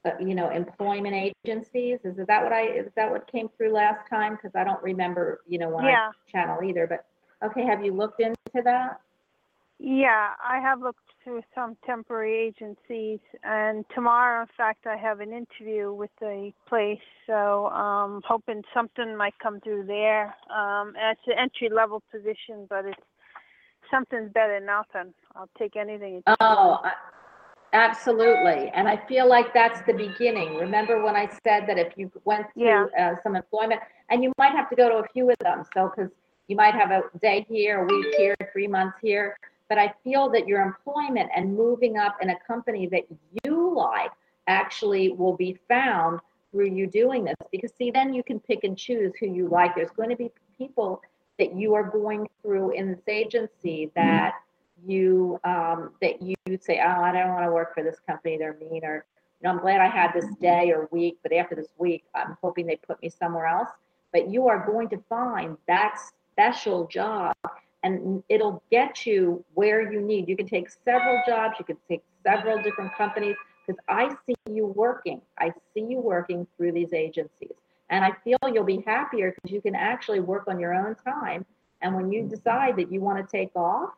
uh, you know, employment agencies? Is that what I, is that what came through last time? Because I don't remember, you know, when I channel either, but, okay, have you looked into that? Yeah, I have looked through some temporary agencies, and tomorrow, in fact, I have an interview with a place. So, um, hoping something might come through there. Um, and it's an entry level position, but it's something's better than nothing. I'll take anything. Oh, I- absolutely. And I feel like that's the beginning. Remember when I said that if you went Yeah. uh, some employment, and you might have to go to a few of them, so, because you might have a day here, a week here, three months here. But I feel that your employment and moving up in a company that you like actually will be found through you doing this. Because see, then you can pick and choose who you like. There's going to be people that you are going through in this agency that you um, that you say, oh, I don't want to work for this company, they're mean, or you know, I'm glad I had this day or week, but after this week, I'm hoping they put me somewhere else. But you are going to find that special job and it'll get you where you need. You can take several jobs, you can take several different companies because I see you working. I see you working through these agencies. And I feel you'll be happier because you can actually work on your own time. And when you decide that you want to take off,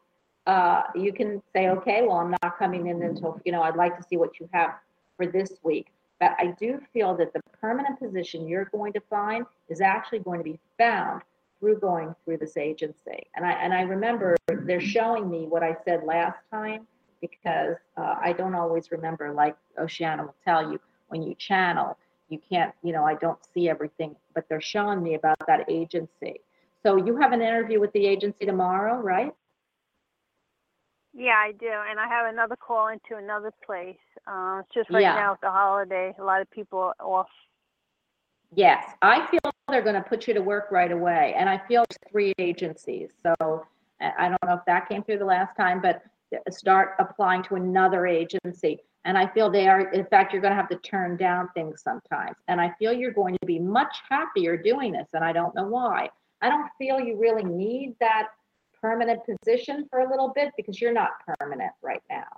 uh, you can say, okay, well, I'm not coming in until, you know, I'd like to see what you have for this week. But I do feel that the permanent position you're going to find is actually going to be found through going through this agency. And I and I remember they're showing me what I said last time because uh, I don't always remember. Like Oceana will tell you, when you channel, you can't, you know, I don't see everything, but they're showing me about that agency. So you have an interview with the agency tomorrow, right? Yeah, I do, and I have another call into another place. Uh, it's just right Yeah. now with the holiday, a lot of people are off. Yes, I feel they're going to put you to work right away. And I feel three agencies. So I I don't know if that came through the last time, but start applying to another agency. And I feel they are, in fact, you're going to have to turn down things sometimes. And I feel you're going to be much happier doing this. And I don't know why. I don't feel you really need that permanent position for a little bit because you're not permanent right now.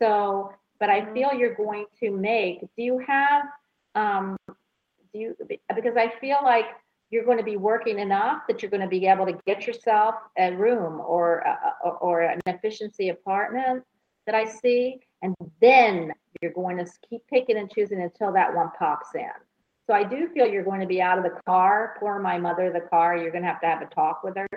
So, but I feel you're going to make, do you have, um, do you, because I feel like you're going to be working enough that you're going to be able to get yourself a room or, a- or, or an efficiency apartment that I see. And then you're going to keep picking and choosing until that one pops in. So I do feel you're going to be out of the car, pour my mother the car. You're going to have to have a talk with her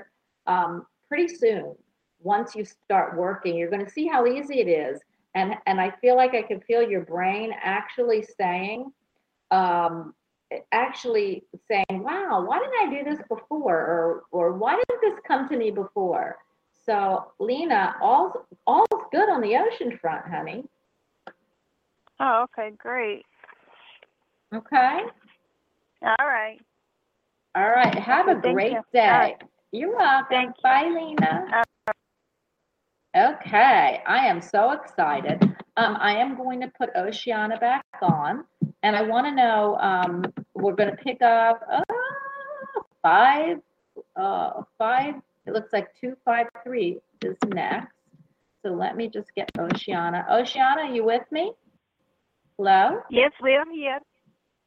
um, pretty soon. Once you start working, you're going to see how easy it is. And, and I feel like I can feel your brain actually saying, um, actually saying, wow, why didn't I do this before? Or, or why didn't this come to me before? So Lena, all, all's good on the ocean front, honey. Oh, okay, great. Okay. All right. All right. Have a thank great you. Day. You're welcome. Thank you. Bye, Lena. Okay, I am so excited. Um, I am going to put Oceana back on, and I want to know. Um, we're going to pick up uh, five, uh, five. It looks like two, five, three is next. So let me just get Oceana. Oceana, are you with me? Hello. Yes, we are here.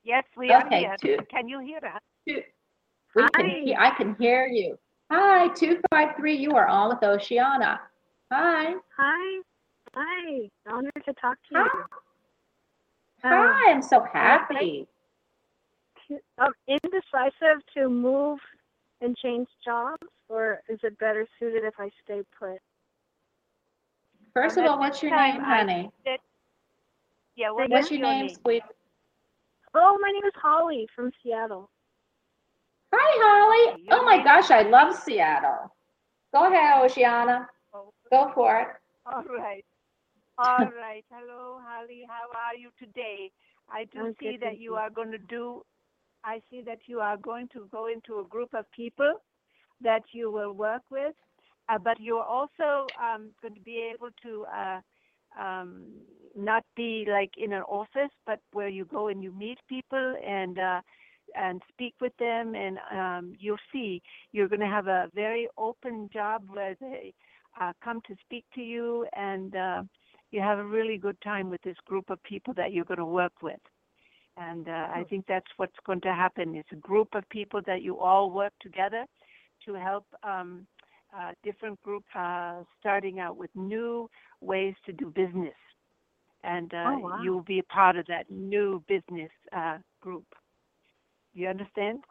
Yes, we are Okay, here. two- Can you hear us? Two. We can. He- I can hear you. Hi, two five three. You are on with Oceana. Hi. Hi. Hi. Honored to talk to Hi. you. Hi. I'm so happy. Um, indecisive to move and change jobs, or is it better suited if I stay put? First of all, what's your name, honey? Yeah, what What's your name, sweet? Oh, my name is Holly from Seattle. Hi, Holly. Oh my gosh, I love Seattle. Go ahead, Oceana. Oh, Go for it. All right. All right. Hello, Holly. How are you today? I do I'm see that you you. are going to do, I see that you are going to go into a group of people that you will work with, uh, but you're also um, going to be able to uh, um, not be like in an office, but where you go and you meet people and uh, and speak with them, and um, you'll see you're going to have a very open job where they uh, come to speak to you and uh, you have a really good time with this group of people that you're going to work with. And uh, I think that's what's going to happen. It's a group of people that you all work together to help um, uh, different groups uh, starting out with new ways to do business. And uh, Oh, wow. you will be a part of that new business uh, group. You understand?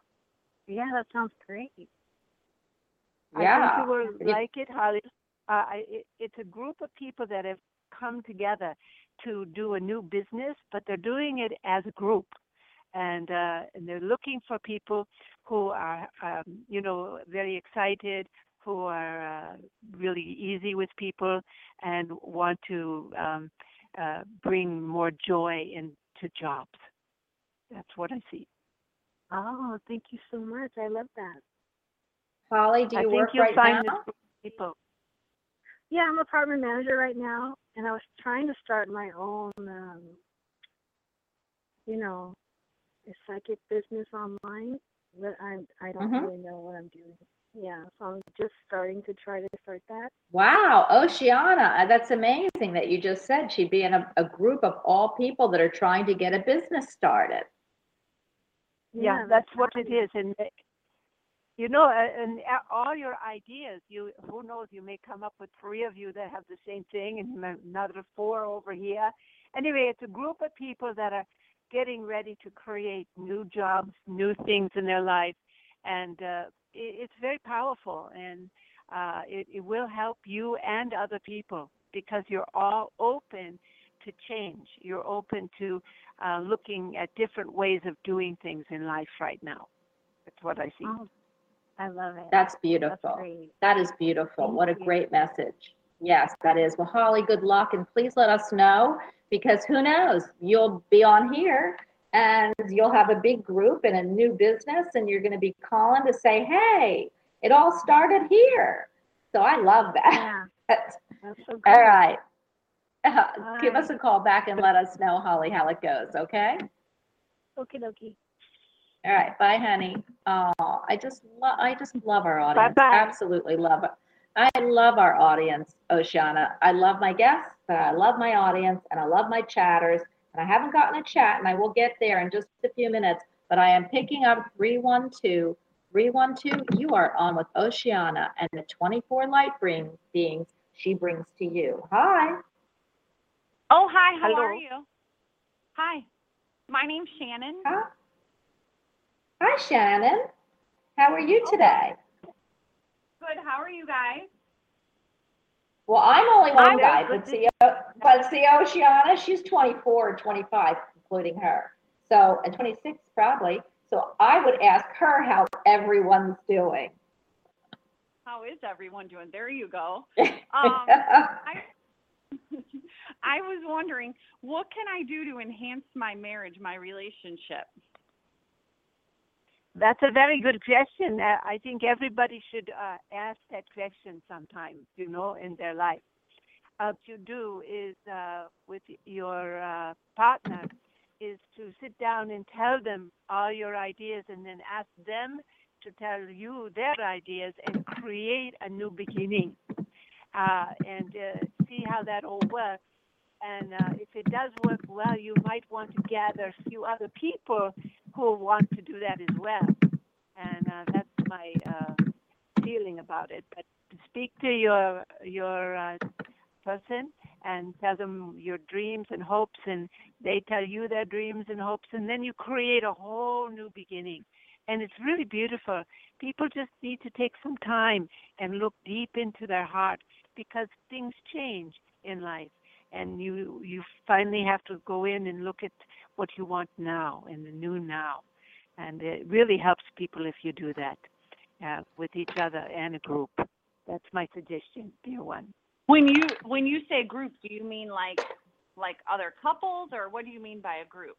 Yeah, that sounds great. I Yeah. think you will like it, Holly. Uh, I, it, it's a group of people that have come together to do a new business, but they're doing it as a group, and uh, and they're looking for people who are, um, you know, very excited, who are uh, really easy with people, and want to um, uh, bring more joy into jobs. That's what I see. Oh, thank you so much. I love that. Holly, do I you think work you'll right find now? this people. Yeah, I'm apartment manager right now, and I was trying to start my own um, you know, a psychic business online, but I I don't Mhm. really know what I'm doing. Yeah, so I'm just starting to try to start that. Wow, Oceana, uh, that's amazing that you just said she'd be in a, a group of all people that are trying to get a business started. Yeah, that's what it is and you know uh, and all your ideas you who knows you may come up with three of you that have the same thing and another four over here. Anyway it's a group of people that are getting ready to create new jobs new things in their life and uh, it, it's very powerful and uh, it, it will help you and other people because you're all open to change you're open to uh, looking at different ways of doing things in life right now. That's what I see. Oh, I love it. That's beautiful. great. That is beautiful. Thank What a you. great message. Yes, that is. Well, Holly, good luck. And please let us know because who knows? You'll be on here and you'll have a big group and a new business, and you're going to be calling to say, hey, it all started here. So I love that. Yeah, That's- that's so good. all right. Uh, give us a call back and let us know, Holly, how it goes, okay? Okie dokie. All right, bye, honey. Oh, I just love, I just love our audience. Bye-bye. Absolutely love it. I love our audience, Oceana. I love my guests, but I love my audience and I love my chatters. And I haven't gotten a chat, and I will get there in just a few minutes. But I am picking up 312. 312, you are on with Oceana and the 24 light bring beings she brings to you. Hi. Oh, hi. How Hello. are you? Hi. My name's Shannon. Hi. Hi, Shannon. How are you today? Good. How are you guys? Well, I'm only one I'm guy, but see, but see, Oceana, she's 24 or 25, including her. So, and 26 probably. So I would ask her how everyone's doing. How is everyone doing? There you go. Um, I, I was wondering, what can I do to enhance my marriage, my relationship? That's a very good question. Uh, I think everybody should uh, ask that question sometimes, you know, in their life. What you do is uh, with your uh, partner is to sit down and tell them all your ideas and then ask them to tell you their ideas and create a new beginning uh, and uh, see how that all works. And uh, if it does work well, you might want to gather a few other people who want to do that as well. And uh, that's my uh, feeling about it. But speak to your your uh, person and tell them your dreams and hopes, and they tell you their dreams and hopes, and then you create a whole new beginning. And it's really beautiful. People just need to take some time and look deep into their heart because things change in life and you you finally have to go in and look at what you want now in the new now. And it really helps people if you do that uh, with each other and a group. That's my suggestion dear one. When you when you say group, do you mean like like other couples, or what do you mean by a group?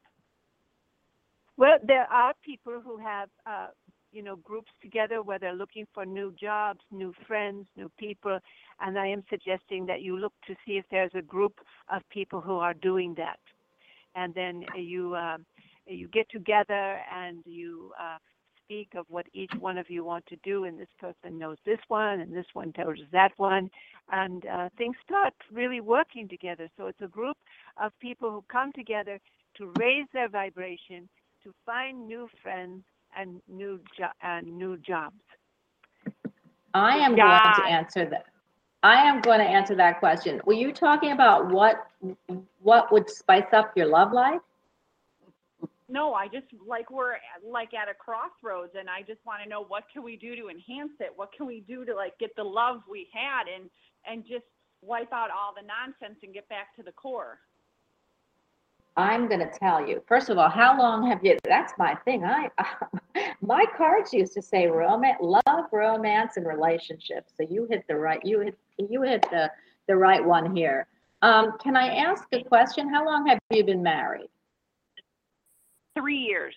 well there are people who have uh, you know groups together where they're looking for new jobs new friends new people. And i am suggesting that you look to see if there's a group of people who are doing that. And then you uh, you get together and you uh, speak of what each one of you want to do. And this person knows this one and this one knows that one. And uh, things start really working together. So it's a group of people who come together to raise their vibration to find new friends and new jo- and new jobs I am going to answer that. I am going to answer that question. Were you talking about what what would spice up your love life? No, I just like we're like at a crossroads, and I just want to know what can we do to enhance it? What can we do to like get the love we had and and just wipe out all the nonsense and get back to the core? I'm going to tell you. First of all, how long have you? That's my thing. I my cards used to say romance, love, romance, and relationships. So you hit the right. You hit you hit the the right one here. Um, can I ask a question? How long have you been married? Three years.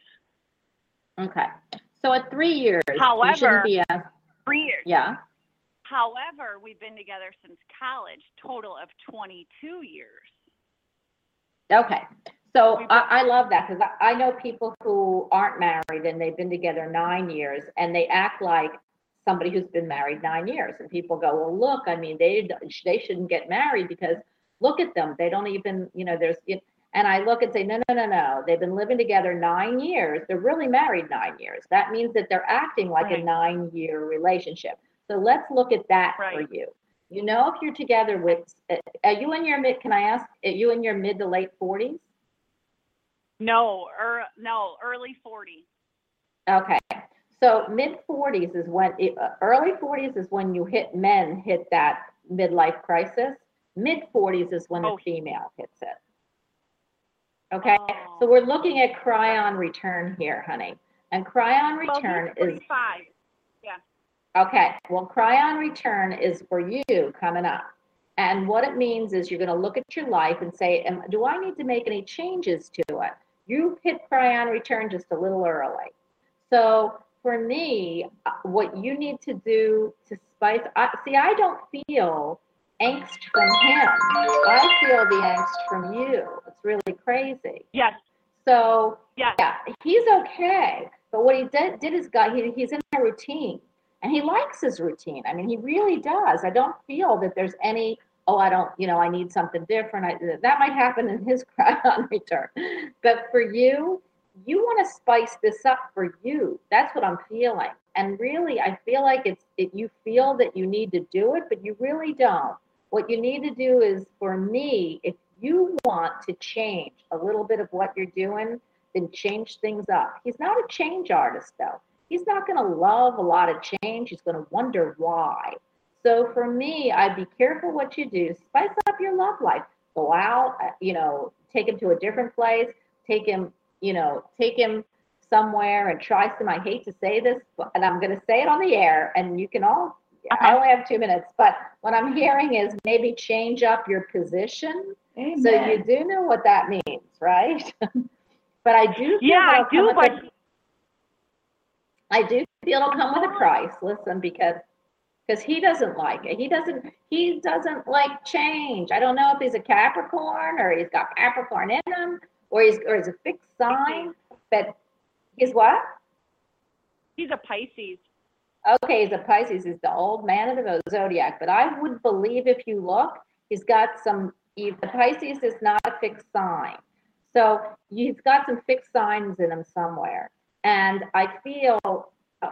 Okay. So at three years, you However- be a, Three years. yeah. However, we've been together since college, total of 22 years. Okay. So I, I love that because I, I know people who aren't married and they've been together nine years and they act like somebody who's been married nine years. And people go, well, look, I mean, they they shouldn't get married because look at them. They don't even, you know, there's. And I look and say, no, no, no, no. They've been living together nine years. They're really married nine years. That means that they're acting like a nine-year relationship. So let's look at that for you. You know, if you're together with, are you in your mid? Can I ask? Are you in your mid to late forties? No, or no, early 40s. Okay, so mid forties is when, uh, early forties is when you hit, men hit that midlife crisis. Mid forties is when the Oh. female hits it. Okay, so Oh. we're looking at Chiron return here, honey. And Chiron Well, return he's is, 45. Okay, well, Chiron return is for you coming up. And what it means is you're gonna look at your life and say, do I need to make any changes to it? You hit Chiron return just a little early. So for me, uh, what you need to do to spice, I, see, I don't feel angst from him. I feel the angst from you. It's really crazy. Yes. So Yes. yeah, he's okay. But what he did, did is got he, he's in a routine and he likes his routine. I mean, he really does. I don't feel that there's any, oh, I don't, you know, I need something different. I, that might happen in his Chiron return. But for you, you want to spice this up for you. That's what I'm feeling. And really, I feel like it's, it, you feel that you need to do it, but you really don't. What you need to do is for me, if you want to change a little bit of what you're doing, then change things up. He's not a change artist, though. He's not going to love a lot of change. He's going to wonder why. So for me, I'd be careful what you do. Spice up your love life. Go out, uh, you know, take him to a different place. Take him, you know, take him somewhere and try some. I hate to say this, but, and I'm going to say it on the air, and you can all. I only have two minutes, but what I'm hearing is maybe change up your position. So you do know what that means, right? but I do feel Yeah, I do, but I do feel it'll come with a price. Listen, because because he doesn't like it. He doesn't he doesn't like change. I don't know if he's a Capricorn or he's got Capricorn in him or he's or he's a fixed sign. But he's what? He's a Pisces. Okay, he's a Pisces. He's the old man of the zodiac. But I would believe if you look, he's got some. The Pisces is not a fixed sign, so he's got some fixed signs in him somewhere. And I feel,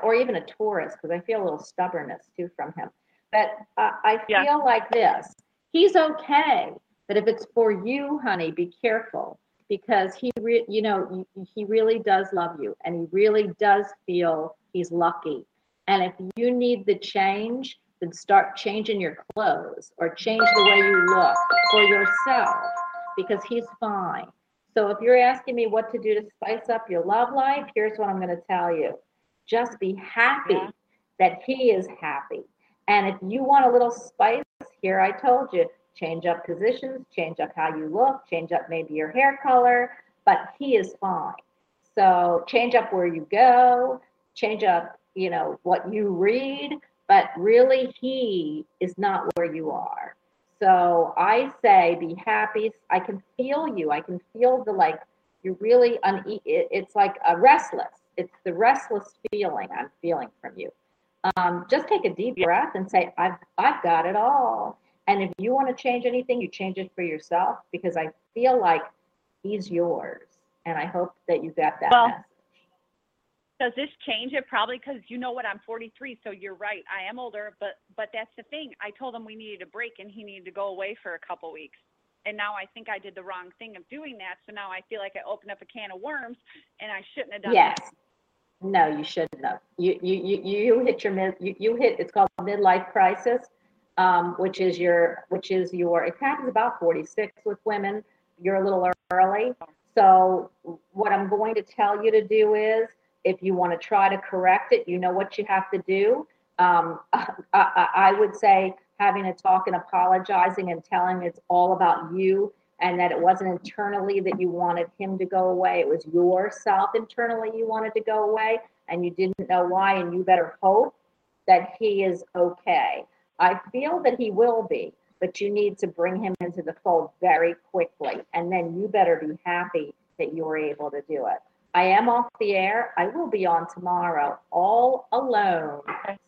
or even a Taurus, because I feel a little stubbornness too from him. But uh, I Yeah. feel like this: he's okay. But if it's for you, honey, be careful because he, re- you know, he really does love you, and he really does feel he's lucky. And if you need the change, then start changing your clothes or change the way you look for yourself because he's fine. So if you're asking me what to do to spice up your love life, here's what I'm going to tell you. Just be happy Yeah. that he is happy. And if you want a little spice, here I told you, change up positions, change up how you look, change up maybe your hair color, but he is fine. So change up where you go, change up, you know, what you read, but really he is not where you are. So I say be happy. I can feel you. I can feel the like you're really une- it's like a restless. It's the restless feeling I'm feeling from you. Um, just take a deep breath and say, I've I've got it all. And if you want to change anything, you change it for yourself because I feel like he's yours. And I hope that you got that Well, message. Does this change it? Probably because you know what? I'm 43, so you're right. I am older, but but that's the thing. I told him we needed a break and he needed to go away for a couple weeks. And now I think I did the wrong thing of doing that. So now I feel like I opened up a can of worms and I shouldn't have done. Yes. that. No, you shouldn't have. You you you you hit your mid you, you hit it's called midlife crisis, um, which is your which is your it happens about 46 with women. You're a little early. So what I'm going to tell you to do is if you want to try to correct it, you know what you have to do. Um, I, I, I would say having a talk and apologizing and telling it's all about you and that it wasn't internally that you wanted him to go away. It was yourself internally you wanted to go away and you didn't know why. And you better hope that he is okay. I feel that he will be. but you need to bring him into the fold very quickly. And then you better be happy that you were able to do it. I am off the air. I will be on tomorrow all alone.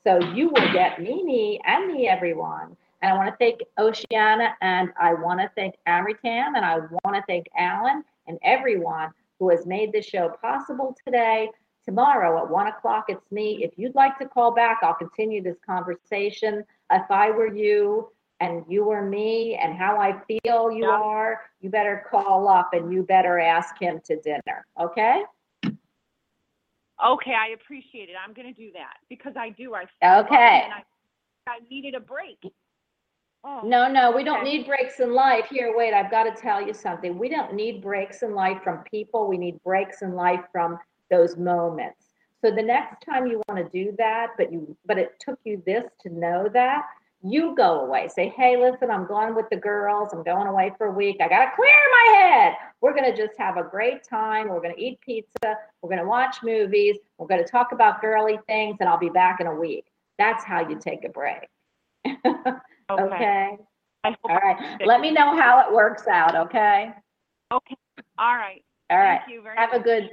So you will get Mimi and me, everyone. And I want to thank Oceana and I want to thank Amritam and I want to thank Alan and everyone who has made this show possible today. Tomorrow at one o'clock, it's me. If you'd like to call back, I'll continue this conversation. If I were you and you were me and how I feel you Yeah. are, you better call up and you better ask him to dinner. Okay? Okay, I appreciate it. I'm gonna do that because I do. I Okay. and I, I needed a break. Oh, No, no, we don't need breaks in life. Here, wait, I've got to tell you something. We don't need breaks in life from people. We need breaks in life from those moments. So the next time you want to do that, but you, but it took you this to know that, you go away. Say, hey, listen, I'm going with the girls. I'm going away for a week. I got to clear my head. We're going to just have a great time. We're going to eat pizza. We're going to watch movies. We're going to talk about girly things, and I'll be back in a week. That's how you take a break. okay. okay? All right. Let me know how it works out, okay? Okay. All right. All right. Thank you very Have a good,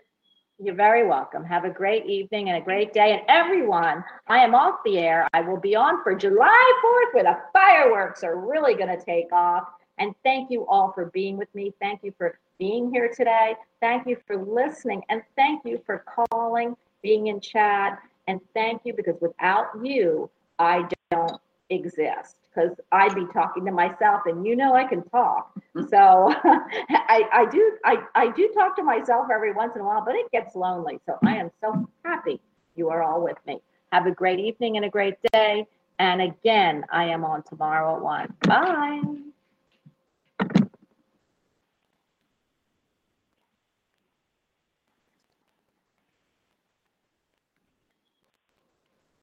you're very welcome. Have a great evening and a great day. And everyone, I am off the air. I will be on for July 4th where the fireworks are really going to take off. And thank you all for being with me. Thank you for being here today. Thank you for listening. And thank you for calling, being in chat. And thank you because without you, I don't exist because I'd be talking to myself and you know I can talk. Mm-hmm. So I, I do I, I do talk to myself every once in a while, but it gets lonely. So I am so happy you are all with me. Have a great evening and a great day. And again, I am on tomorrow at one. Bye.